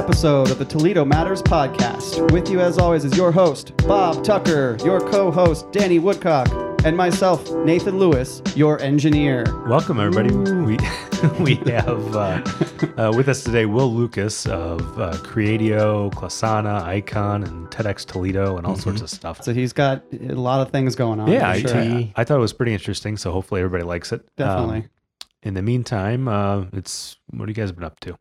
episode of the Toledo Matters podcast. With you, as always, is your host, Bob Tucker, your co host, Danny Woodcock, and myself, Nathan Lewis, your engineer. Welcome, everybody. We we have uh, uh, with us today Will Lucas of uh, Creadio, Classanna, Icon, and TEDx Toledo, and all sorts of stuff. So he's got a lot of things going on. yeah, sure. I, I thought it was pretty interesting. So hopefully everybody likes it. Definitely. Um, in the meantime, uh, it's what have you guys been up to?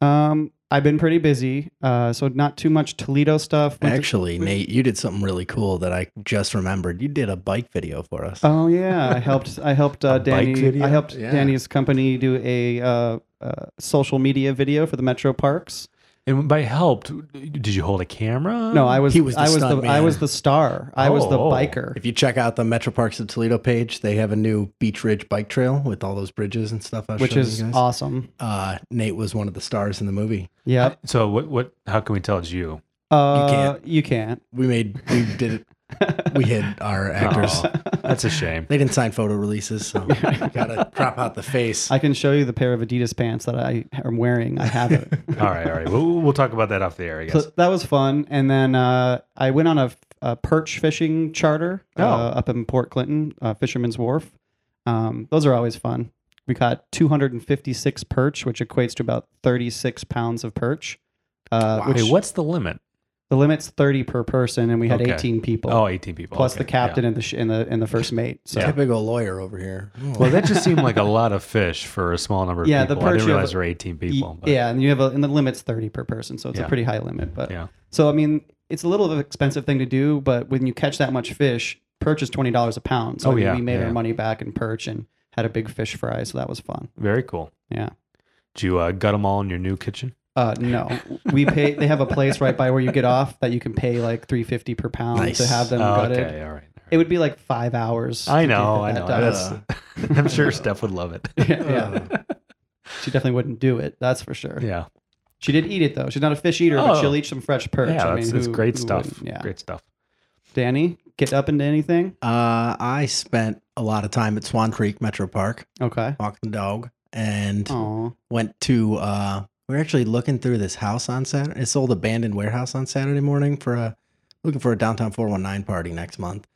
Um, I've been pretty busy, uh, so not too much Toledo stuff. Went to- Actually, Nate, you did something really cool that I just remembered. You did a bike video for us. Oh yeah, I helped. I helped uh, Danny. I helped Yeah. Danny's company do a uh, uh, social media video for the Metro Parks. And by helped, did you hold a camera? No, I was. He was the I was the. stunt I was the star. I was the Oh, oh. biker. If you check out the Metro Parks of Toledo page, they have a new Beach Ridge bike trail with all those bridges and stuff. I was which showing is you guys. awesome. Uh, Nate was one of the stars in the movie. Yep. So what? What? How can we tell it's you? Uh, can't. You can't. We made, we did it. We hid our actors. Oh, that's a shame. They didn't sign photo releases, so you gotta crop out the face. I can show you the pair of Adidas pants that I am wearing. I have it. All right, all right. We'll, we'll talk about that off the air, I guess. so that was fun. And then uh, I went on a, a perch fishing charter uh, Oh. up in Port Clinton, uh, Fisherman's Wharf. Um, those are always fun. We caught 256 perch, which equates to about 36 pounds of perch. Uh, Wow. which Wait, what's the limit? The limit's 30 per person, and we had Okay. 18 people. Oh, 18 people. plus Okay, the captain and the sh- and the and the first mate. So Typical lawyer over here. Yeah. Well, that just seemed like a lot of fish for a small number of Yeah, the people. I perch didn't you have- realize there were 18 people. But yeah, and you have a and the limit's 30 per person, so it's Yeah. a pretty high limit. But Yeah. so I mean, it's a little of an expensive thing to do, but when you catch that much fish, perch is twenty dollars a pound. So Oh, I mean, yeah, we made yeah. our money back in perch and had a big fish fry, so that was fun. Very cool. Yeah. Did you uh, gut them all in your new kitchen? Uh, no, we pay. They have a place right by where you get off that you can pay like three fifty per pound Nice. to have them Oh, gutted. okay, all right. all right. It would be like five hours. I know, I know. done. That's, I'm sure Steph would love it. yeah, yeah. she definitely wouldn't do it. That's for sure. Yeah, She did eat it though. She's not a fish eater, but Oh. she'll eat some fresh perch. yeah, I that's, mean, that's who- great who stuff. wouldn't? Yeah. Great stuff. Danny, get up into anything? Uh, I spent a lot of time at Swan Creek Metro Park, Okay. walking the dog, and Oh, went to uh we are actually looking through this house on Saturday. It's old abandoned warehouse on Saturday morning for a looking for a downtown 419 party next month.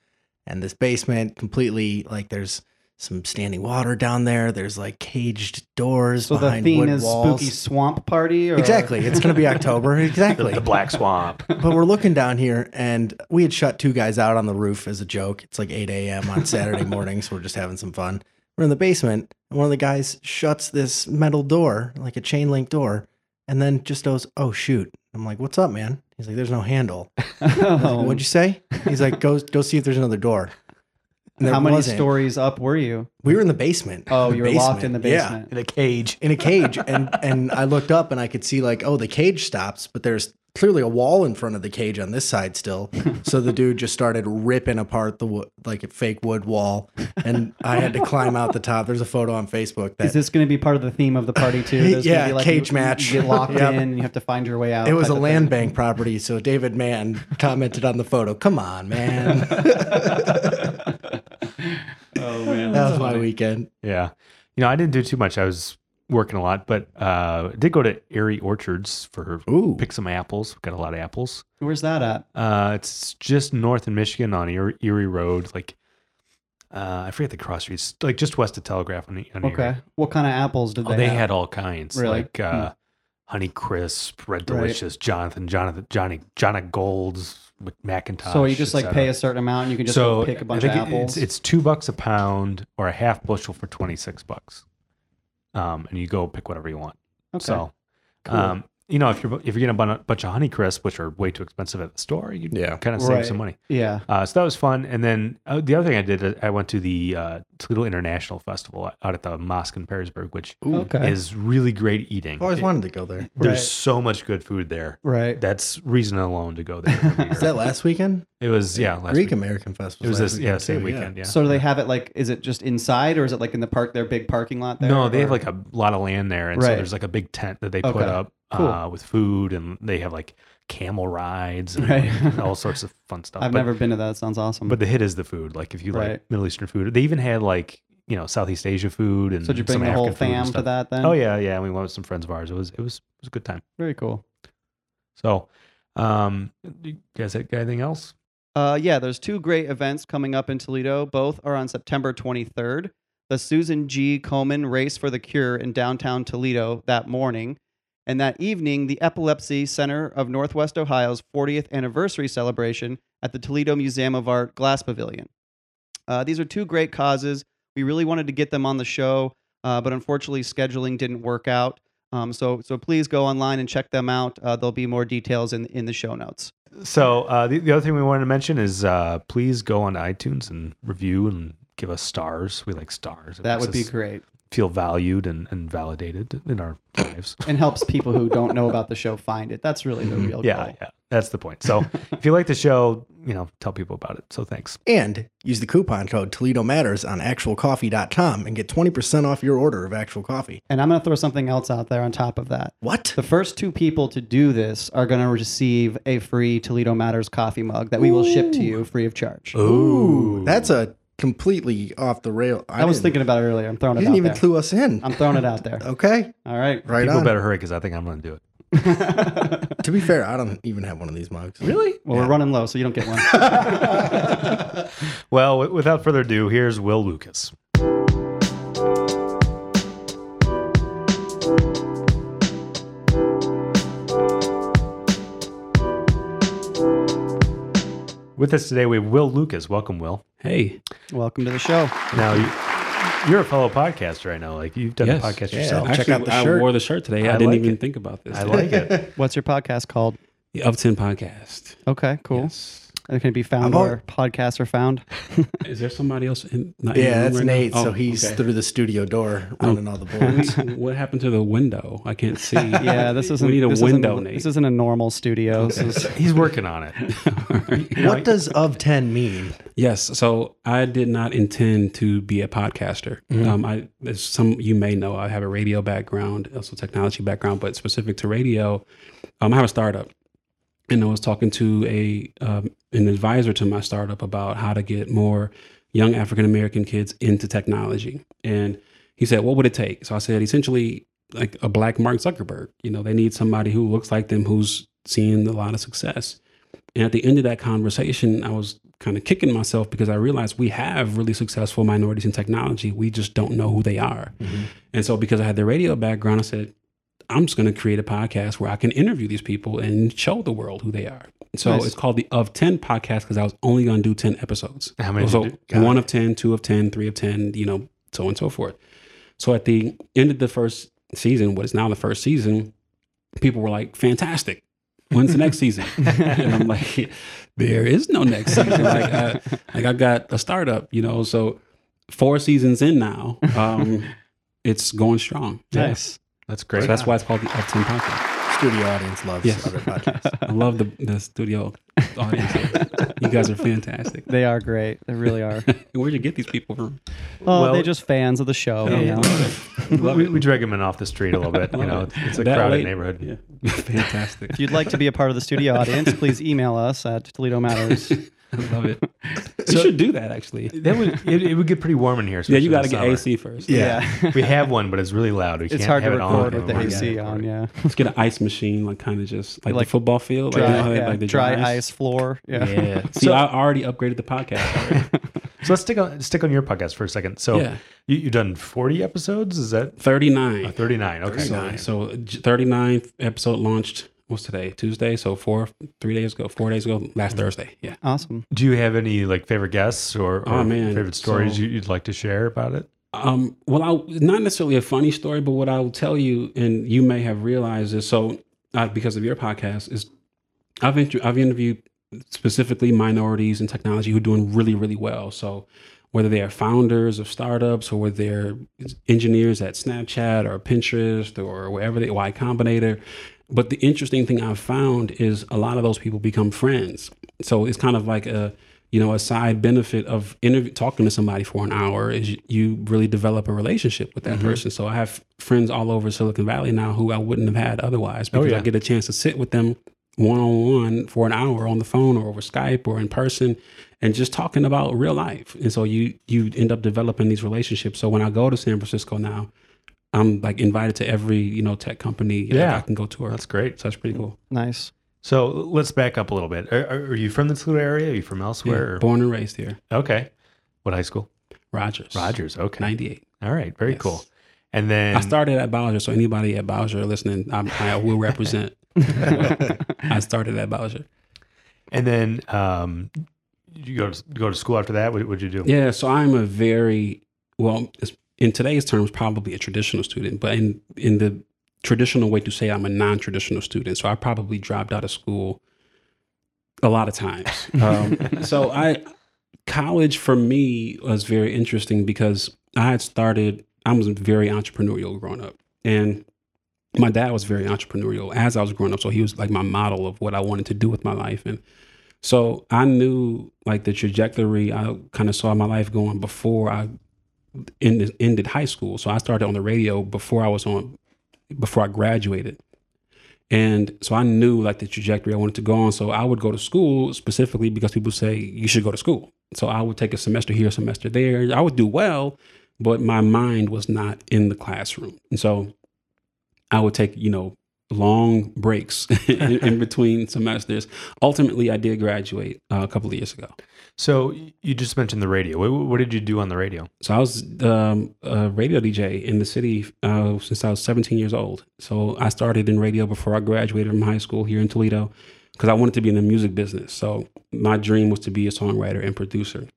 And this basement completely like there's some standing water down there. There's like caged doors so the theme wood is walls. spooky swamp party. Or? Exactly. It's going to be October. Exactly. the Black Swamp. but we're looking down here and we had shut two guys out on the roof as a joke. It's like 8 a.m. on Saturday morning, so we're just having some fun. We're in the basement, and one of the guys shuts this metal door, like a chain link door, and then just goes, Oh, shoot. I'm like, What's up, man? He's like, There's no handle. I like, Oh. What'd you say? He's like, Go go see if there's another door. And How many wasn't. stories up were you? We were in the basement. Oh, The you were locked in the Yeah basement. In a cage. in a cage and and I looked up and I could see like oh the cage stops but there's clearly a wall in front of the cage on this side still so the dude just started ripping apart the wood like a fake wood wall and I had to climb out the top there's a photo on Facebook Is this going to be part of the theme of the party too? There's gonna Yeah, be like cage you, match. You get locked Yep. in, and you have to find your way out. it was a land thing. bank property so David Mann commented on the photo come on man Oh man, that was my weekend Yeah. You know, I didn't do too much. I was working a lot, but uh, did go to Erie Orchards for ooh pick some apples. Got a lot of apples. Where's that at? Uh, it's just north in Michigan on Erie, Erie Road, like uh, I forget the cross streets, like just west of Telegraph on, on Erie. Okay. What kind of apples did Oh, they? they have? had all kinds, Really? like uh, Honey Crisp, Red Right. Delicious, Jonathan, Jonathan, Johnny, Johnny Golds, McIntosh. So you just like pay a certain amount, and you can just so pick a bunch of apples. It's, it's two bucks a pound or a half bushel for twenty six bucks, um, and you go pick whatever you want. okay. So, Cool. um, you know, if you're if you're getting a bunch of Honey Crisp, which are way too expensive at the store, you Yeah. kind of save Right. some money. yeah. Uh, so that was fun. And then uh, the other thing I did, uh, I went to the uh, Toledo International Festival out at the Mosque in Perrysburg, which Ooh. Okay. is really great eating. I've always It- wanted to go there there's Right. so much good food there. Right. That's reason alone to go there. every is year. that last weekend it was yeah, last Greek week. American Festival It was last this yeah same too, weekend yeah. So do they have it like? Is it just inside, or is it like in the park? Their big parking lot there. no, they have like a lot of land there, and so there's like a big tent that they put up Cool. uh, with food, and they have like camel rides and Right. like, all sorts of fun stuff. I've but, never been to that. It sounds awesome. but the hit is the food. Like if you Right. like Middle Eastern food, they even had like you know Southeast Asia food and So did you bring some the whole African food fam to that then? Oh yeah, yeah. We went with some friends of ours. It was it was it was a good time. Very cool. So, um, you guys got anything else? Uh, yeah, there's two great events coming up in Toledo. Both are on September 23rd. The Susan G. Komen Race for the Cure in downtown Toledo that morning. And that evening, the Epilepsy Center of Northwest Ohio's 40th anniversary celebration at the Toledo Museum of Art Glass Pavilion. Uh, these are two great causes. We really wanted to get them on the show, uh, but unfortunately, scheduling didn't work out. Um, so, so please go online and check them out. Uh, there'll be more details in, in the show notes. So uh, the, the other thing we wanted to mention is uh, please go on iTunes and review and give us stars. We like stars. It That would be us great. Feel valued and, and validated in our lives. and helps people who don't know about the show find it. That's really the mm-hmm. real yeah, goal. yeah, that's the point. So if you like the show, you know, tell people about it. So thanks. And use the coupon code Toledo Matters on actualcoffee.com and get 20% off your order of actual coffee. And I'm going to throw something else out there on top of that. What? The first two people to do this are going to receive a free Toledo Matters coffee mug that we will ship to you free of charge. Ooh, that's a completely off the rail. I was thinking about it earlier. I'm throwing You it didn't out even there. clue us in. I'm throwing it out there. Okay, All right. right People on. better hurry because I think I'm going to do it. To be fair, I don't even have one of these mugs. Really? Well, we're running low, so you don't get one. Well, w- without further ado, here's Will Lucas. With us today, we have Will Lucas. Welcome, Will. Hey, Welcome to the show. Now, you, you're a fellow podcaster, I know. Like, you've done Yes. a podcast Yeah. yourself. Check actually, out the I shirt. wore the shirt today. I, I didn't like even it. think about this. I like it. What's your podcast called? the Of Ten podcast. Okay, cool. Yes. It can be found I'm all- where podcasts are found. Is there somebody else in? Not in the Yeah, room that's right now? Nate. so Oh, he's okay. through the studio door running all the boards. what happened to the window? I can't see. Yeah, this isn't. We need a window, Nate. this isn't a normal studio. This is He's working on it. You know, what does of 10 mean? Yes. So I did not intend to be a podcaster. Mm-hmm. Um, I, as some you may know, I have a radio background, also technology background, but specific to radio, um, I have a startup, and I was talking to a um, an advisor to my startup about how to get more young African American kids into technology, and he said, "What would it take?" So I said, essentially, like a black Mark Zuckerberg. You know, they need somebody who looks like them, who's seeing a lot of success. And at the end of that conversation, I was kind of kicking myself because I realized we have really successful minorities in technology. We just don't know who they are. And so, because I had the radio background, I said, I'm just going to create a podcast where I can interview these people and show the world who they are. So Nice. it's called the Of 10 podcast because I was only going to do 10 episodes. How many So one of 10, two of 10, three of 10, you know, so on and so forth. So at the end of the first season, what is now the first season, people were like, fantastic. When's the next season? and I'm like, there is no next season. Like, I, like I got a startup, you know. So four seasons in now, um, it's going strong. nice. That's So great. that's why it's called the Of 10 podcast. Studio audience loves Yes. other podcasts. I love the, the studio audience. you guys are fantastic. They are great. They really are. Where'd you get these people from? Oh, Well- they're just fans of the show. you know? love it. Love we, it. we drag them in off the street a little bit. You know, it. it's a That crowded late- neighborhood. Yeah. Fantastic. If you'd like to be a part of the studio audience, please email us at Toledo Matters. I love it. you should do that actually. That would it, it would get pretty warm in here. Yeah, you got to get in AC first. Yeah. summer. We have one, but it's really loud. We it's can't hard to have it on record with the AC on. Yeah, Let's get an ice machine, like kind of just like, Like the football field, dry, like, you know yeah, like the dry ice floor. Yeah. Yeah. See, So- I already upgraded the podcast. So let's stick on stick on your podcast for a second. So Yeah. you you've done forty episodes. Is that Thirty nine. oh, thirty nine? Okay. So, so 39th episode launched. What's today? Tuesday. So four, three days ago, four days ago, last Thursday. Yeah. Awesome. Do you have any like favorite guests or, or Oh, man. favorite stories So- you, you'd like to share about it? Um, well, I not necessarily a funny story, but what I will tell you, and you may have realized is so uh, because of your podcast, is I've inter- I've interviewed specifically minorities in technology who are doing really really well. So whether they are founders of startups or whether they're engineers at Snapchat or Pinterest or wherever they Y Combinator. But the interesting thing I've found is a lot of those people become friends. So it's kind of like a you know a side benefit of interview talking to somebody for an hour is you, really develop a relationship with that mm-hmm. person. So I have friends all over Silicon Valley now who I wouldn't have had otherwise oh, because yeah. I get a chance to sit with them one on one for an hour on the phone or over Skype or in person and just talking about real life. And so you you end up developing these relationships. So when I go to San Francisco now, I'm like invited to every you know tech company that Yeah. I can go tour. That's great. so that's pretty cool. Nice. So let's back up a little bit. Are, are- are you from the Toledo area? Are you from elsewhere? Yeah, born and raised here, Okay. What high school? Rogers. Rogers. Okay. '98. All right. Very Yes. cool. And then I started at Bowsher, so anybody at Bowsher listening, I, I will represent. I started at Bowsher. And then um, you go to go to school after that. What would you do? Yeah, so I'm a very well it's- in today's terms probably a traditional student, but in in the traditional way to say I'm a non-traditional student. So I probably dropped out of school a lot of times. Um, so I college for me was very interesting because I had started I was very entrepreneurial growing up. And my dad was very entrepreneurial as I was growing up. So he was like my model of what I wanted to do with my life. And so I knew like the trajectory I kind of saw my life going before I ended, ended high school. So I started on the radio before I was on, before I graduated. And so I knew like the trajectory I wanted to go on. So I would go to school specifically because people say you should go to school. So I would take a semester here, a semester there. I would do well, but my mind was not in the classroom. And so I would take, you know, long breaks in, in between semesters. Ultimately, I did graduate uh, a couple of years ago. So you just mentioned the radio. What, what did you do on the radio? So I was um, a radio DJ in the city uh, since I was 17 years old. So I started in radio before I graduated from high school here in Toledo because I wanted to be in the music business. So my dream was to be a songwriter and producer.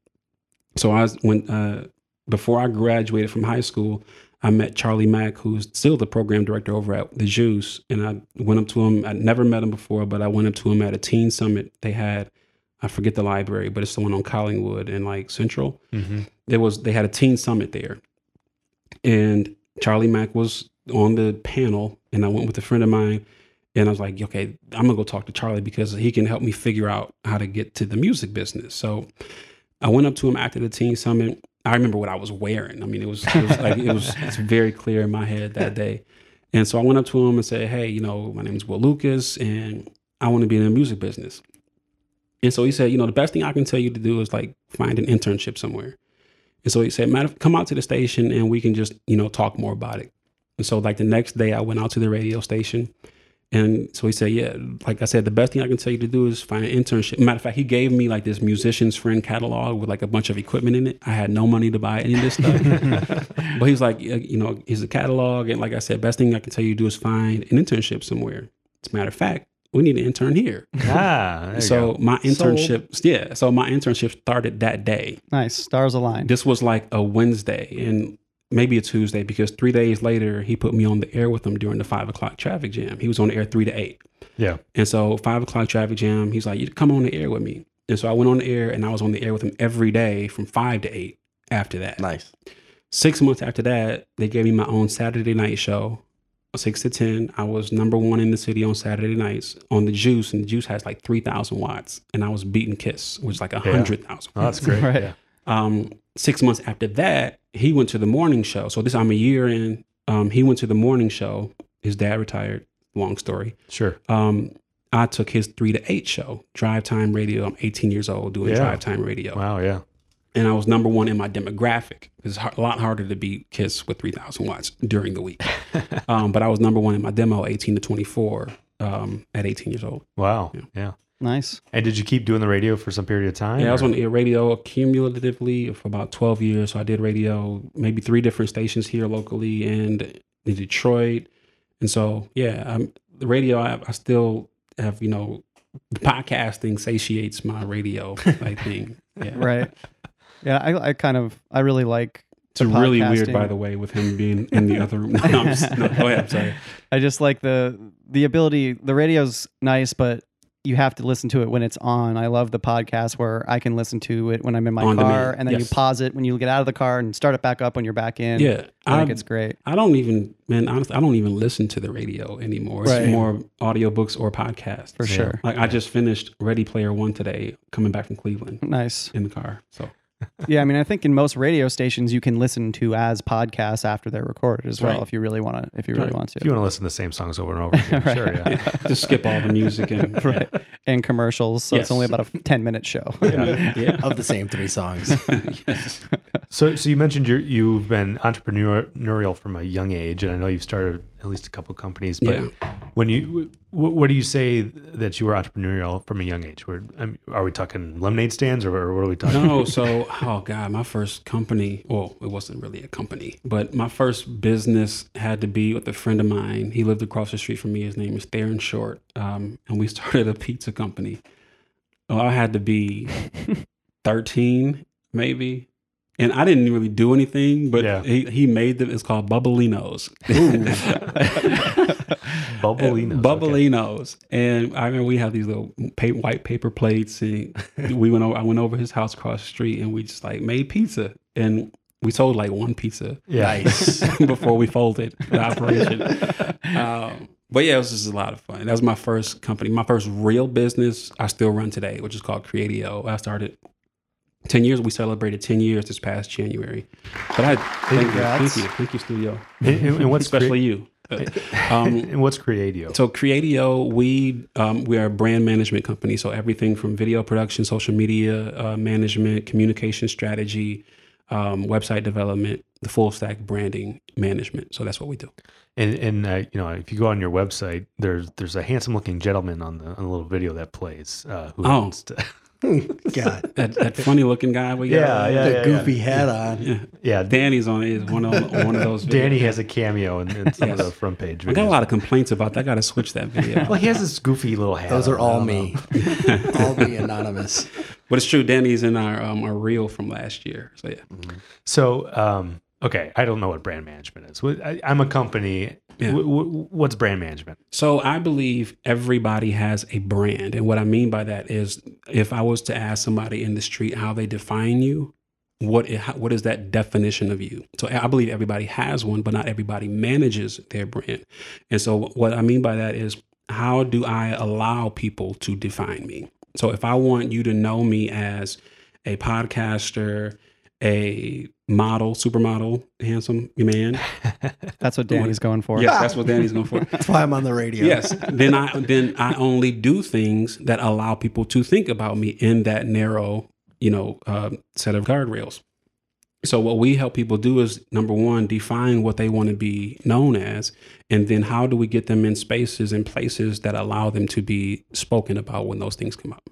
So I was when uh, before I graduated from high school, I met Charlie Mack, who's still the program director over at the Juice, and I went up to him. I'd never met him before, but I went up to him at a teen summit they had. I forget the library, but it's the one on Collingwood and like Central Mm-hmm. there was they had a teen summit there and charlie mack was on the panel and i went with a friend of mine and i was like okay i'm gonna go talk to charlie because he can help me figure out how to get to the music business so i went up to him after the teen summit i remember what i was wearing i mean it was, it was like it was it's very clear in my head that day and so i went up to him and said hey you know my name is will lucas and i want to be in the music business and so he said, you know, the best thing I can tell you to do is like find an internship somewhere. And so he said, matter come out to the station and we can just, you know, talk more about it. And so like the next day I went out to the radio station. And so he said, yeah, like I said, the best thing I can tell you to do is find an internship. Matter of fact, he gave me like this musician's friend catalog with like a bunch of equipment in it. I had no money to buy any of this stuff. but he was like, yeah, you know, here's a catalog. And like I said, best thing I can tell you to do is find an internship somewhere. As a matter of fact, we need an intern here. Ah, there So go. my Sold. internship, yeah. So my internship started that day. nice. Stars aligned. This was like a Wednesday and maybe a Tuesday because three days later he put me on the air with him during the five o'clock traffic jam. He was on the air three to eight, yeah. and so five o'clock traffic jam. He's like, "You come on the air with me," and so I went on the air and I was on the air with him every day from five to eight. After that, Nice. six months after that, they gave me my own Saturday night show, six to ten. I was number one in the city on Saturday nights on the Juice, and the Juice has like three thousand watts, and I was beating Kiss, which is like a Yeah. hundred thousand. Oh, that's great. Right. Yeah. Um, six months after that, he went to the morning show. So this I'm a year in. Um, he went to the morning show. His dad retired. Long story. Sure. Um, I took his three to eight show, drive time radio. I'm 18 years old doing Yeah. drive time radio Wow. Yeah. and I was number one in my demographic. It's a lot harder to beat Kiss with 3,000 watts during the week. um, but I was number one in my demo, 18 to 24, um, at 18 years old. Wow. Yeah. Yeah. Nice. And did you keep doing the radio for some period of time? Yeah, I was on the radio cumulatively for about 12 years. So I did radio, maybe three different stations here locally and in Detroit. And so, yeah, um, the radio, I, I still have, you know, podcasting satiates my radio like thing. Yeah. Right. Yeah, I, I kind of I really like It's really weird, by the way, with him being in the other room. No, I'm just, no, go ahead. I'm sorry. I just like the the ability. The radio's nice, but you have to listen to it when it's on. I love the podcast where I can listen to it when I'm in my On car, demand, and then you pause it when you get out of the car and start it back up when you're back in. Yeah, I think it's great. I don't even, man, honestly, I don't even listen to the radio anymore. It's Right. more audiobooks or podcasts. For sure. Like I just finished Ready Player One today, coming back from Cleveland Nice. in the car. So Yeah, I mean, I think in most radio stations you can listen to as podcasts after they're recorded as well, Right. if you really want to. If you really Right. want to. If you want to listen to the same songs over and over again, Right. sure. Yeah. just skip all the music and right. and commercials, so it's only about a 10 minute show. Yeah. yeah. of the same three songs. yes. So, so you mentioned you're, you've been entrepreneurial from a young age, and I know you've started at least a couple companies. But Yeah. when you, wh- what do you say that you were entrepreneurial from a young age? Where I mean, are we talking lemonade stands, or, or what are we talking? No, so oh god, my first company. Well, it wasn't really a company, but my first business had to be with a friend of mine. He lived across the street from me. His name is Theron Short, um, and we started a pizza company. Well, I had to be thirteen, maybe, and I didn't really do anything. But Yeah. he he made them. It's called Bubblinos. Bubblinos, Bubblinos. And I remember we had these little white paper plates, and we went over. I went over his house across the street, and we just like made pizza, and we sold like one pizza Yeah. Nice. before we folded the operation. um, but yeah, it was just a lot of fun. That was my first company, my first real business. I still run today, which is called Creadio. I started. 10 years we celebrated 10 years this past january but i thank you thank you thank you studio And, and- what's especially crea- you um, and what's Creadio? so Creadio, we um, we are a brand management company. So everything from video production, social media uh, management, communication strategy, um, website development, the full stack branding management. So that's what we do. And and uh, you know, if you go on your website, there's there's a handsome looking gentleman on the on the little video that plays. Uh, who Oh. wants to- God, That, that funny looking guy we got. Yeah, yeah. the goofy hat on. yeah. yeah, Danny's on is one of one of those. Danny videos. has a cameo in, in some of the front page. I got a lot of complaints about that. I got to switch that video. Well, he has this goofy little hat. Those are on. I all me. all me anonymous. but it's true. Danny's in our um, our reel from last year. So yeah. So, um, okay, I don't know what brand management is. I, I'm a company. Yeah. Wh- wh- what's brand management? So I believe everybody has a brand. And what I mean by that is if I was to ask somebody in the street how they define you, what what is that definition of you? So I believe everybody has one, but not everybody manages their brand. And so what I mean by that is how do I allow people to define me? So if I want you to know me as a podcaster, a model, supermodel, handsome man. That's what Danny's going for. Yes, that's what Danny's going for. That's why I'm on the radio. Yes. Then I then I only do things that allow people to think about me in that narrow, you know, uh, set of guardrails. So what we help people do is number one, define what they want to be known as, and then how do we get them in spaces and places that allow them to be spoken about when those things come up.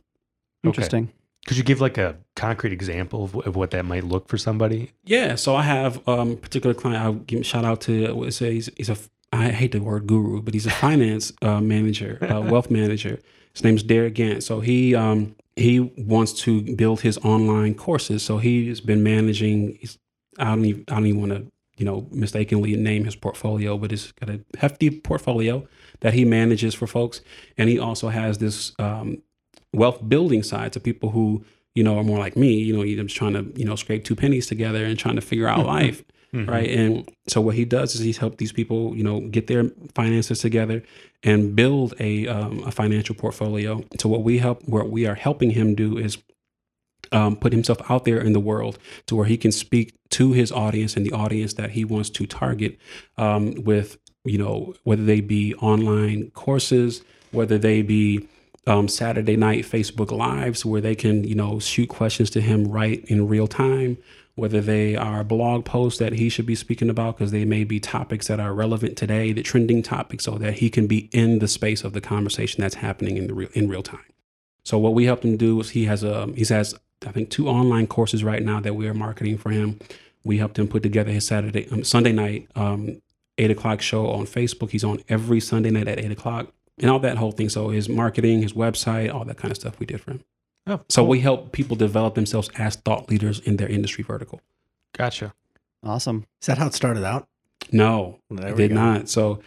Interesting. Could you give like a concrete example of, of what that might look for somebody? Yeah, so I have um, a particular client. I'll give a shout out to. What say he's, he's a. I hate the word guru, but he's a finance uh, manager, uh, wealth manager. His name's Derek Gant. So he um, he wants to build his online courses. So he's been managing. He's, I don't even I don't even want to you know mistakenly name his portfolio, but he's got a hefty portfolio that he manages for folks, and he also has this um, wealth building side to people who you know are more like me. You know, just trying to you know scrape two pennies together and trying to figure out life, right? And so what he does is he's helped these people you know get their finances together and build a um, a financial portfolio. So what we help what we are helping him do is um, put himself out there in the world to where he can speak to his audience and the audience that he wants to target um, with, you know, whether they be online courses, whether they be um, Saturday night Facebook lives where they can, you know, shoot questions to him right in real time, whether they are blog posts that he should be speaking about because they may be topics that are relevant today, the trending topics, so that he can be in the space of the conversation that's happening in the real in real time. So what we helped him do is he has a he has I think two online courses right now that we are marketing for him. We helped him put together his Saturday um, Sunday night um, eight o'clock show on Facebook. He's on every Sunday night at eight o'clock and all that whole thing. So his marketing, his website, all that kind of stuff we did for him. Oh, So cool. we help people develop themselves as thought leaders in their industry vertical. gotcha. Awesome. Is that how it started out? No, There it we did go. not. So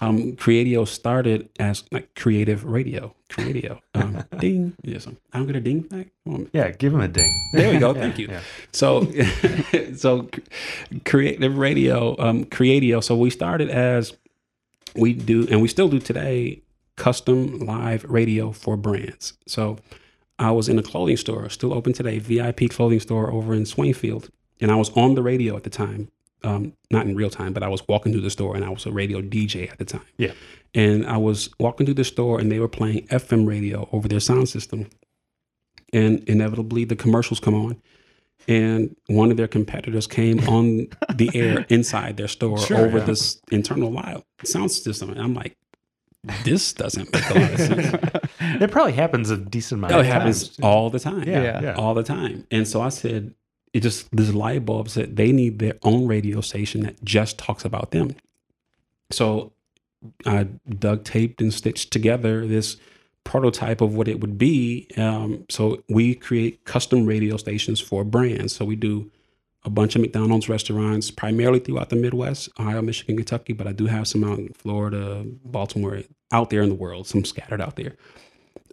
um, Creadio started as like creative radio. Creadio. Um, ding. Yes, I don't get a ding back. Yeah, give him a ding. There we go. Yeah, Thank you. yeah. So, so creative radio, um, Creadio. So we started as we do, and we still do today, custom live radio for brands. So I was in a clothing store, still open today, VIP clothing store over in Swainfield, and I was on the radio at the time, um, not in real time, but I was walking through the store and I was a radio DJ at the time. Yeah. And I was walking through the store and they were playing FM radio over their sound system. And inevitably the commercials come on. And one of their competitors came on the air inside their store Sure, over yeah. this internal live sound system. And I'm like, this doesn't make a lot of sense. It probably happens a decent amount. Oh, of it happens times. all the time. Yeah, Yeah. yeah. All the time. And so I said, it just, this light bulb said they need their own radio station that just talks about them. So I duct taped and stitched together this prototype of what it would be. Um, so we create custom radio stations for brands. So we do a bunch of McDonald's restaurants, primarily throughout the Midwest, Ohio, Michigan, Kentucky, but I do have some out in Florida, Baltimore, out there in the world, some scattered out there.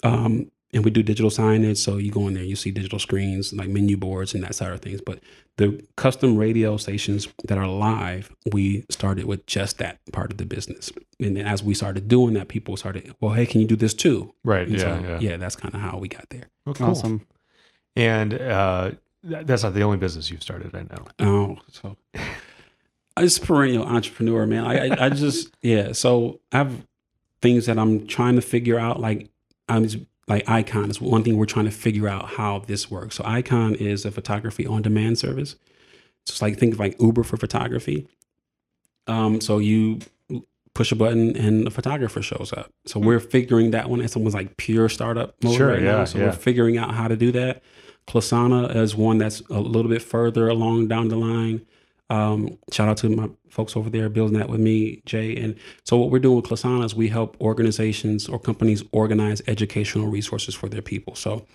Um, and we do digital signage. So you go in there, you see digital screens, like menu boards and that side of things. But the custom radio stations that are live, we started with just that part of the business. And then as we started doing that, people started, well, hey, can you do this too? Right. Yeah. so, yeah. yeah, that's kind of how we got there. Well, cool. Awesome. And uh, that's not the only business you've started. I know. Oh, so I just perennial entrepreneur, man. I, I, I just, yeah. So I have things that I'm trying to figure out. Like I'm just, like Icon is one thing we're trying to figure out how this works. So Icon is a photography on demand service. So it's like think of like Uber for photography. Um, so you push a button and the photographer shows up. So we're figuring that one. It's almost like pure startup mode Sure, right yeah, now. So yeah. we're figuring out how to do that. Classanna is one that's a little bit further along down the line. Um, shout out to my folks over there building that with me, Jay. And so what we're doing with Classanna is we help organizations or companies organize educational resources for their people. So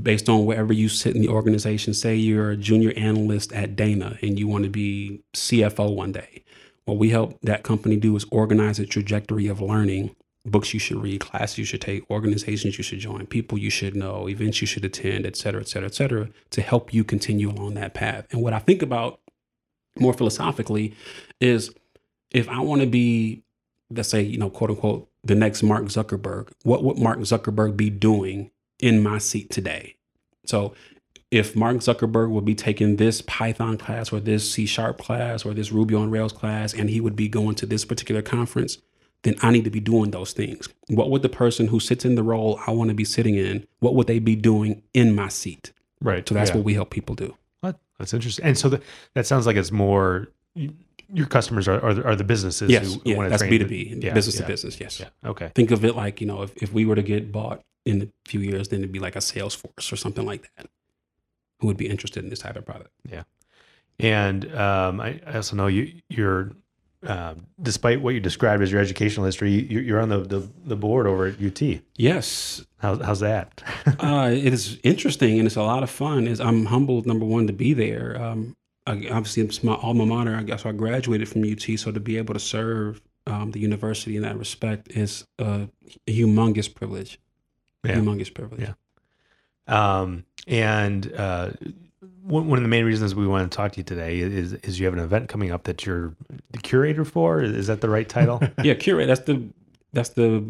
based on wherever you sit in the organization, say you're a junior analyst at Dana and you want to be CFO one day. What we help that company do is organize a trajectory of learning, books you should read, classes you should take, organizations you should join, people you should know, events you should attend, et cetera, et cetera, et cetera, to help you continue along that path. And what I think about more philosophically is if I want to be, let's say, you know, quote unquote, the next Mark Zuckerberg, what would Mark Zuckerberg be doing in my seat today? So if Mark Zuckerberg would be taking this Python class or this C sharp class or this Ruby on Rails class, and he would be going to this particular conference, then I need to be doing those things. What would the person who sits in the role I want to be sitting in, what would they be doing in my seat? Right. So that's yeah. what we help people do. That's interesting. And so the, that sounds like it's more your customers are are the, are the businesses Yes, who, yeah, want to that's train B the- two B, yeah, business yeah, to business. Yes. Yeah. Okay. Think of it like you know, if, if we were to get bought in a few years, then it'd be like a Salesforce or something like that. Who would be interested in this type of product? Yeah. And um, I, I also know you you're um, despite what you described as your educational history, you, you're on the, the the board over at UT. Yes, How's how's that? uh, it is interesting and it's a lot of fun. Is I'm humbled number one to be there. Um, I, obviously, it's my alma mater. I guess I graduated from UT, so to be able to serve um, the university in that respect is a humongous privilege. Yeah. Humongous privilege. Yeah. Um, and uh, one, one of the main reasons we want to talk to you today is is you have an event coming up that you're the curator for. Is that the right title? yeah, curate. That's the that's the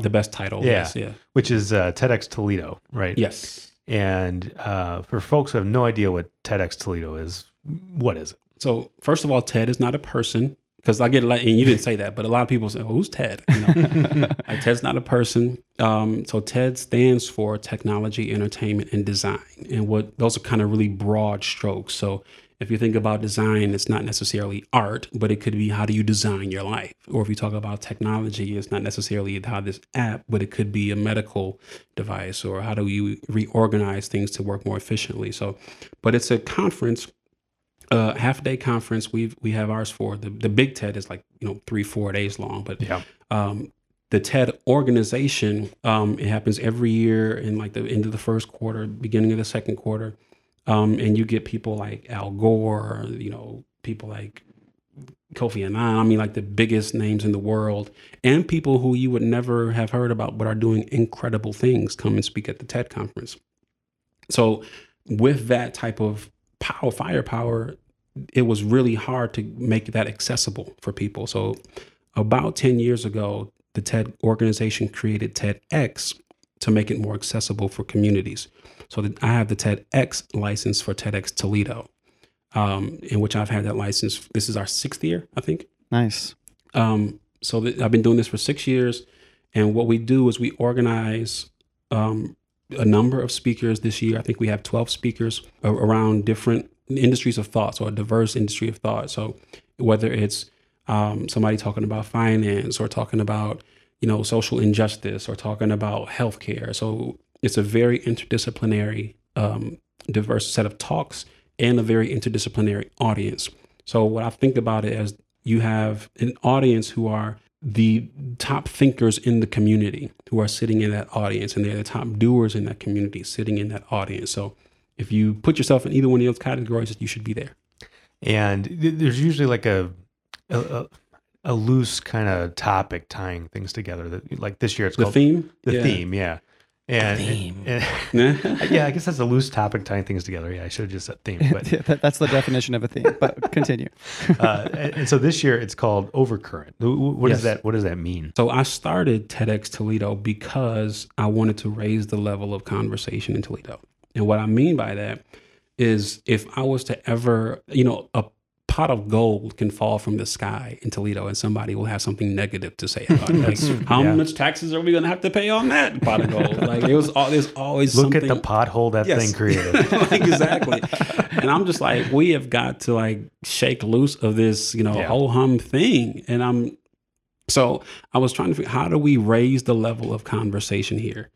the best title. Yeah. Yes, yeah. Which is uh, TEDx Toledo, right? Yes. And uh, for folks who have no idea what TEDx Toledo is, what is it? So first of all, Ted is not a person because I get a lot, and you didn't say that, but a lot of people say, well, "Who's Ted?" You know? like, Ted's not a person. Um, so TED stands for Technology, Entertainment, and Design, and what those are kind of really broad strokes. So if you think about design, it's not necessarily art, but it could be how do you design your life. Or if you talk about technology, it's not necessarily how this app, but it could be a medical device or how do you reorganize things to work more efficiently. So, but it's a conference uh, half day conference. We've we have ours for the the big TED is like you know three four days long, but Yeah. um, the TED organization um, it happens every year in like the end of the first quarter, beginning of the second quarter, um, and you get people like Al Gore, you know, people like Kofi Annan. I mean, like the biggest names in the world, and people who you would never have heard about, but are doing incredible things, come and speak at the TED conference. So, with that type of power, firepower, it was really hard to make that accessible for people. So, about 10 years ago, the TED organization created TEDx to make it more accessible for communities. So, that I have the TEDx license for TEDx Toledo. um, in which I've had that license. This is our sixth year, I think. Nice. Um, so th- I've been doing this for six years, and what we do is we organize um, a number of speakers this year. I think we have twelve speakers around different industries of thought, so a diverse industry of thought. So whether it's um, somebody talking about finance or talking about you know social injustice or talking about healthcare, so it's a very interdisciplinary, um, diverse set of talks and a very interdisciplinary audience. So what I think about it as you have an audience who are the top thinkers in the community who are sitting in that audience and they're the top doers in that community sitting in that audience. So if you put yourself in either one of those categories, you should be there. And there's usually like a a, a, loose kind of topic tying things together. That like this year it's The called theme? the Yeah. theme, yeah. And, theme. and- Yeah. yeah, I guess that's a loose topic tying things together. Yeah, I should have just said theme, but That- That's the definition of a theme. But continue. uh, and, and so this year it's called overcurrent. Wh- wh- What Yes. does that What does that mean? So I started TEDx Toledo because I wanted to raise the level of conversation in Toledo. And what I mean by that is if I was to ever, you know, a pot of gold can fall from the sky in Toledo and somebody will have something negative to say about it. Like, how Yeah. much taxes are we going to have to pay on that pot of gold? Like it was all, there's always Look at the pothole that Yes. thing created. like, exactly. and I'm just like, we have got to like shake loose of this, you know, Yeah. whole hum thing. And I'm so I was trying to figure how do we raise the level of conversation here?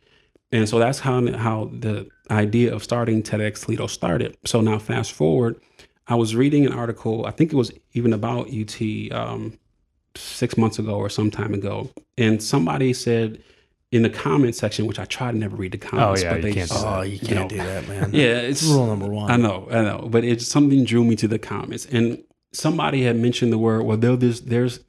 And so that's how how the idea of starting TEDx Toledo started. So now fast forward, I was reading an article, I think it was even about UT um, six months ago or some time ago, and somebody said in the comment section, which I try to never read the comments, Oh, yeah, but you they can't do Oh, you can't know, do that, man. Yeah, it's It's rule number one. I know, I know, but it's something drew me to the comments, and somebody had mentioned the word. Well, there's there's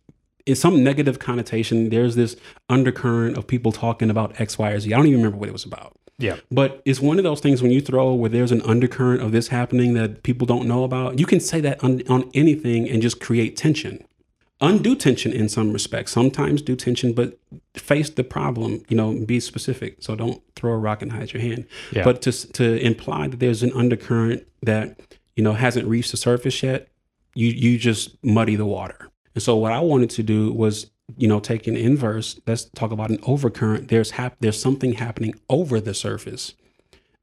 in some negative connotation. There's this undercurrent of people talking about X, Y, or Z. I don't even remember what it was about. Yeah. But it's one of those things when you throw where there's an undercurrent of this happening that people don't know about. You can say that on, on anything and just create tension. Undo tension in some respects. Sometimes do tension, but face the problem. You know, be specific. So don't throw a rock and hide your hand. Yeah. But to to imply that there's an undercurrent that you know hasn't reached the surface yet, you you just muddy the water. And so what I wanted to do was you know take an inverse. Let's talk about an overcurrent. There's hap- there's something happening over the surface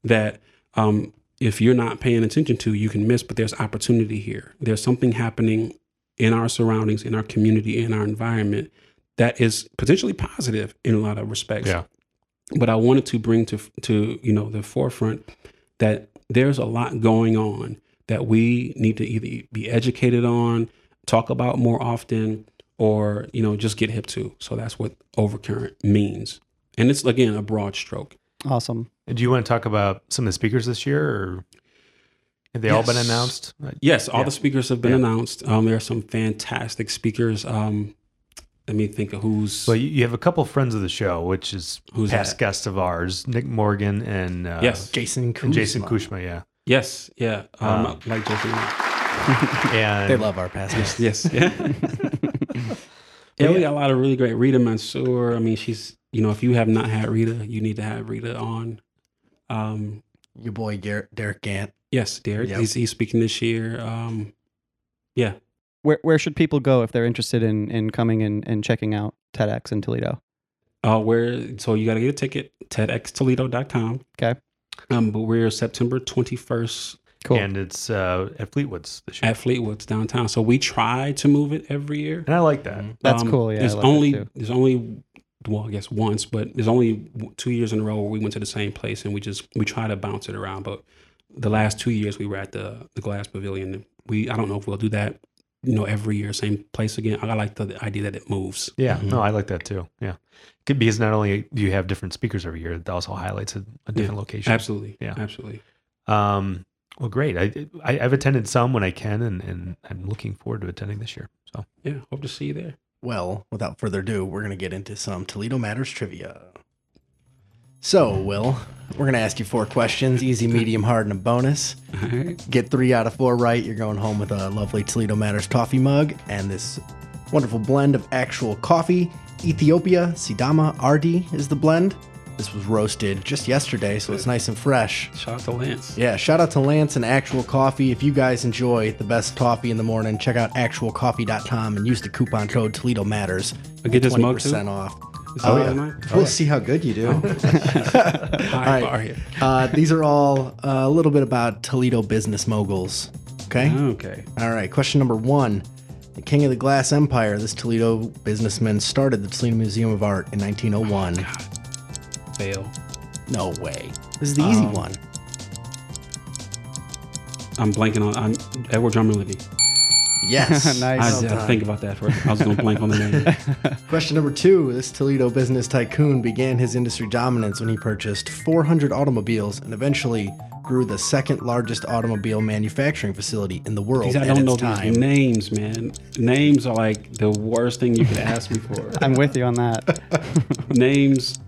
that um, if you're not paying attention to, you can miss. But there's opportunity here. There's something happening in our surroundings, in our community, in our environment that is potentially positive in a lot of respects Yeah. but I wanted to bring to to you know the forefront that there's a lot going on that we need to either be educated on, talk about more often, or you know just get hip to. So that's what overcurrent means, and it's again a broad stroke. Awesome. Do you want to talk about some of the speakers this year, or have they all been announced? Yes, all Yeah. the speakers have been Yeah. announced. Um, there are some fantastic speakers. Um, let me think of who's Well, you you have a couple friends of the show, which is Who's past that? guests of ours, Nick Morgan and uh, yes, Jason and Jason Kuzma. Kushma, yeah, yes, yeah. Um, Um, like Jason. and They love our pastors. Yes. Yeah. yeah, we got a lot of really great Rita Mansour. I mean, she's you know, if you have not had Rita, you need to have Rita on. Um, Your boy Garrett, Derek Gant. yes, Derek. Yep. He's he's speaking this year. Um, yeah. Where where should people go if they're interested in in coming and, and checking out TEDx in Toledo? Uh, where so you got to get a ticket tedxtoledo.com. Okay. Um, but we're September 21st Cool. and it's uh, at Fleetwood's this year, at Fleetwood's downtown. So we try to move it every year. and I like that. That's Um, cool. Yeah. I there's like that only too. there's only well, I guess once, but there's only two years in a row where we went to the same place and we just we try to bounce it around. But the last two years we were at the the Glass Pavilion. We I don't know if we'll do that, you know, every year same place again. I like the, the idea that it moves. Yeah, Mhm. no, I like that too. Yeah, Good- because not only do you have different speakers every year, that also highlights a, a different location. Absolutely, Yeah. absolutely. Um, well, great. I, I I've attended some when I can, and and I'm looking forward to attending this year. So Yeah, hope to see you there. Well, without further ado, we're going to get into some Toledo Matters trivia. So, Will, we're going to ask you four questions easy, medium, hard, and a bonus. All right. Get three out of four right. You're going home with a lovely Toledo Matters coffee mug and this wonderful blend of actual coffee. Ethiopia Sidama RD is the blend. This was roasted just yesterday, so it's nice and fresh. Shout out to Lance. Yeah, shout out to Lance and Actual Coffee. If you guys enjoy the best coffee in the morning, check out actualcoffee.com and use the coupon code Toledo Matters. I get this mug too? 20% off. Is Oh, that yeah. mine? We'll see how good you do. High right. bar. Uh, these are all uh, a little bit about Toledo business moguls. Okay? Okay. All right, question number one. The king of the glass empire, this Toledo businessman started the Toledo Museum of Art in 1901. Fail. No way. This is the easy Um, one. I'm blanking on. I'm Edward Drummond Libbey. Yes. Nice. I Well had to think about that for. I was going to blank on the name. Question number two. This Toledo business tycoon began his industry dominance when he purchased 400 automobiles and eventually grew the second largest automobile manufacturing facility in the world These, I don't know time. these names, man. Names are like the worst thing you could ask me for. I'm with you on that. names.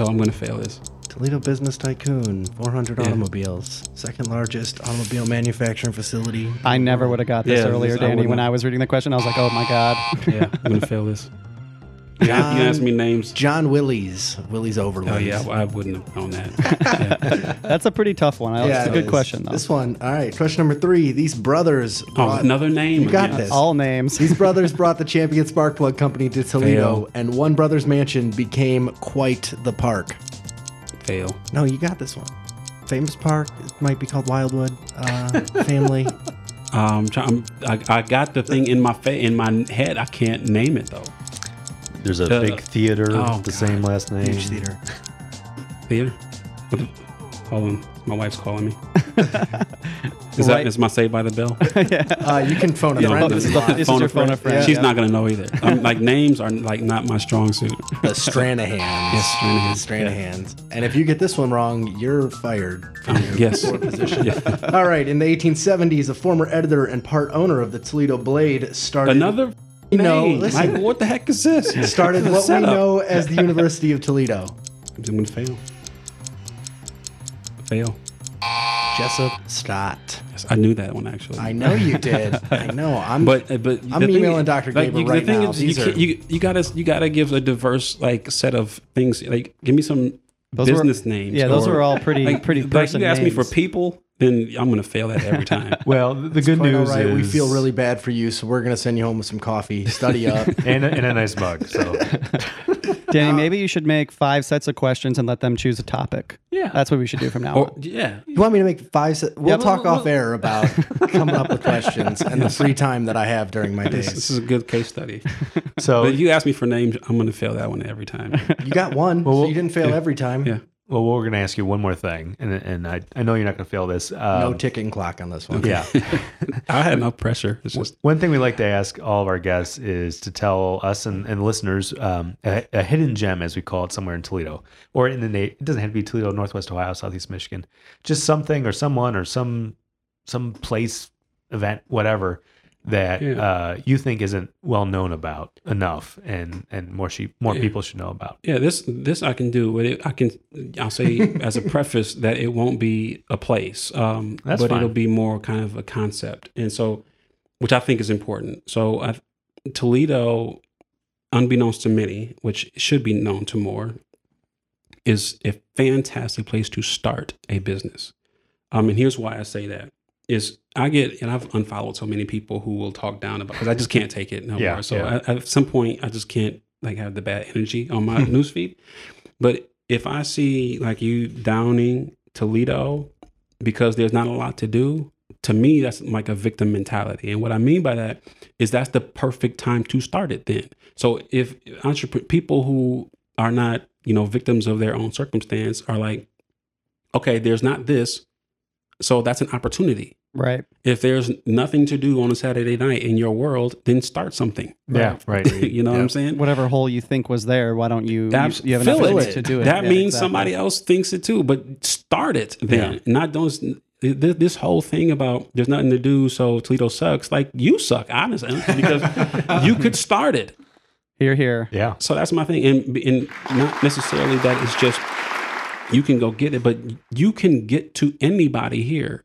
So I'm going to fail this. Toledo business tycoon, 400 Yeah. automobiles, second largest automobile manufacturing facility. I never would have got this Yeah, earlier, this- I Danny. When. I was reading the question, I was like, "Oh my god." Yeah, I'm going to fail this. You, John- you asked me names. John Willys, Willys Overland. Oh yeah, I, I wouldn't have known that. Yeah. That's a pretty tough one. I- That's a good is. question though. This one, all right. Question number three. These brothers. Oh, brought- another name. You got again. this. All names. These brothers brought the Champion Spark Plug Company to Toledo, Fail. and one brother's mansion became quite the park. Fail. No, you got this one. Famous park. It might be called Wildwood. Uh, family. Um, I'm, I, I got the thing in my fa- in my head. I can't name it though. There's a Uh, big theater, oh, with the God. same last name. Huge theater. Theater. What Hold on, my wife's calling me. Is Right. that is my Saved by the Bell? Uh, you can phone a You friend. the- if you the want. This is your phone a friend. She's Yeah. not gonna know either. I'm, like names are like not my strong suit. The Stranahan's. Yes, Stranahan's. Stranahan's. And if you get this one wrong, you're fired from Um, your yes. position. Yeah. All right. In the 1870s, a former editor and part owner of the Toledo Blade started. Another You know, listen. Like, what the heck is this? It started what we Setup. know as the University of Toledo. I'm gonna fail. Fail. Jesup Scott. Yes, I knew that one actually. I know you did. I know. I'm. But uh, but I'm emailing is- Dr. Gaber you- right the thing now. Is, These you, are- you you gotta you gotta give a diverse like set of things. Like give me some Those were- business names. Yeah, those or- were all pretty like, pretty like person you ask me for people, then I'm gonna fail that every time. Well, the the good news right. is We feel really bad for you, so we're gonna send you home with some coffee. Study up. and a, and a nice mug. So Danny, maybe you should make five sets of questions and let them choose a topic. yeah. That's what we should do from now or, on. yeah. You want me to make five? Se- we'll Yep. talk Well, off air about coming up with questions and the free time that I have during my days. this is a good case study. so But if you ask me for names, I'm gonna fail that one every time. You got one, so Well, you didn't fail every time. Yeah. Well, we're going to ask you one more thing, and and I, I know you're not going to fail this. Um, No ticking clock on this one. Yeah. I had enough pressure. It's just One thing we like to ask all of our guests is to tell us and, and listeners um, a, a hidden gem, as we call it, somewhere in Toledo or in the na- it doesn't have to be Toledo, Northwest Ohio, Southeast Michigan, just something or someone or some some place, event, whatever that Yeah. uh, you think isn't well known about enough, and and more she more Yeah. people should know about. Yeah, this this I can do, but it, I can I'll say as a preface that it won't be a place, um, That's but fine. it'll be more kind of a concept, and so which I think is important. So I, Toledo, unbeknownst to many, which should be known to more, is a fantastic place to start a business. Um, and here's why I say that is I get and I've unfollowed so many people who will talk down about because I just can't take it no Yeah, more. So yeah. I, at some point, I just can't like have the bad energy on my hmm. newsfeed. But if I see like you downing Toledo because there's not a lot to do, to me that's like a victim mentality. And what I mean by that is that's the perfect time to start it. Then, so if entrepreneur people who are not you know victims of their own circumstance are like, okay, there's not this, so that's an opportunity. Right. If there's nothing to do on a Saturday night in your world, then start something. Yeah, right. you know what I'm saying? Whatever hole you think was there, why don't you? You, Abs- you have fill it. to do it. That Yeah, means exactly. somebody else thinks it too, but start it then. Yeah. Not those. This, this whole thing about there's nothing to do, so Toledo sucks. Like you suck, honestly, because you could start it. Here, here. Yeah. So that's my thing, and and not necessarily that it's just you can go get it, but you can get to anybody here,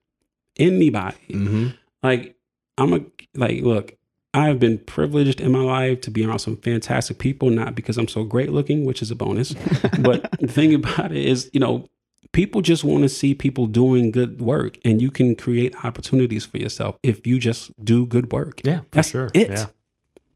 anybody. Mm-hmm. Like I'm a like look, I've been privileged in my life to be around some fantastic people, not because I'm so great looking, which is a bonus. but the thing about it is, you know, people just want to see people doing good work and you can create opportunities for yourself if you just do good work. Yeah, for That's sure. it. Yeah.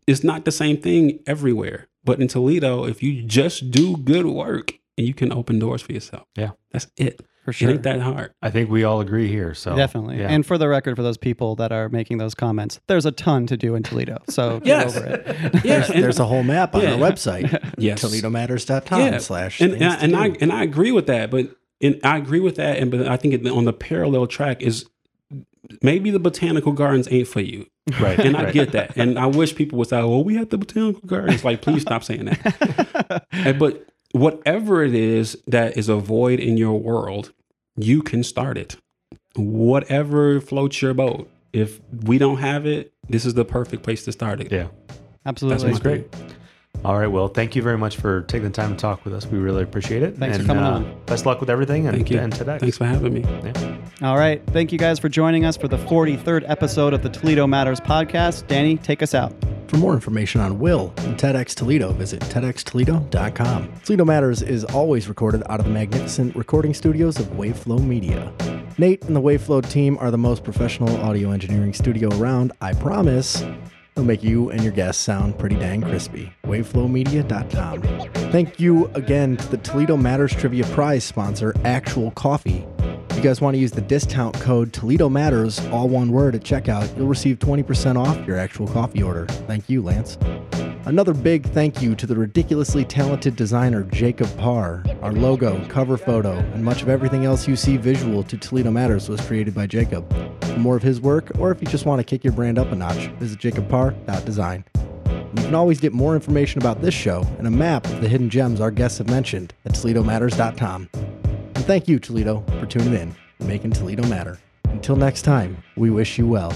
It's not the same thing everywhere. But in Toledo, if you just do good work and you can open doors for yourself. Yeah. That's it. For It sure. ain't that hard. I think we all agree here. So Definitely. yeah. And for the record, for those people that are making those comments, there's a ton to do in Toledo. So Yes. get over it. Yeah. There's, there's a whole map on Yeah. our website, Yes. ToledoMatters.com Yeah. slash and and, to and I and I agree with that, but and I agree with that, and but I think it, on the parallel track is maybe the botanical gardens ain't for you, right. and I right. get that, and I wish people would say, "Well, we have the botanical gardens." Like, please stop saying that. And- but whatever it is that is a void in your world, you can start it. Whatever floats your boat. If we don't have it, this is the perfect place to start it. Yeah. Absolutely. That's my great. All right. Well, thank you very much for taking the time to talk with us. We really appreciate it. Thanks for coming uh, on. Best luck with everything and, Thank you. and today. Thanks for having me. All right. Thank you guys for joining us for the 43rd episode of the Toledo Matters podcast. Danny, take us out. For more information on Will and TEDx Toledo, visit TEDxToledo.com. Toledo Matters is always recorded out of the magnificent recording studios of WavFlow Media. Nate and the WavFlow team are the most professional audio engineering studio around. I promise they'll make you and your guests sound pretty dang crispy. WavFlowMedia.com. Thank you again to the Toledo Matters Trivia Prize sponsor, Actual Coffee. You guys want to use the discount code Toledo Matters, all one word at checkout, you'll receive 20% off your actual coffee order. Thank you, Lance. Another big thank you to the ridiculously talented designer Jacob Parr. Our logo, cover photo, and much of everything else you see visual to Toledo Matters was created by Jacob. For more of his work, or if you just want to kick your brand up a notch, visit jacobparr.design. You can always get more information about this show and a map of the hidden gems our guests have mentioned at ToledoMatters.com thank you, Toledo, for tuning in, making Toledo matter. Until next time, we wish you well.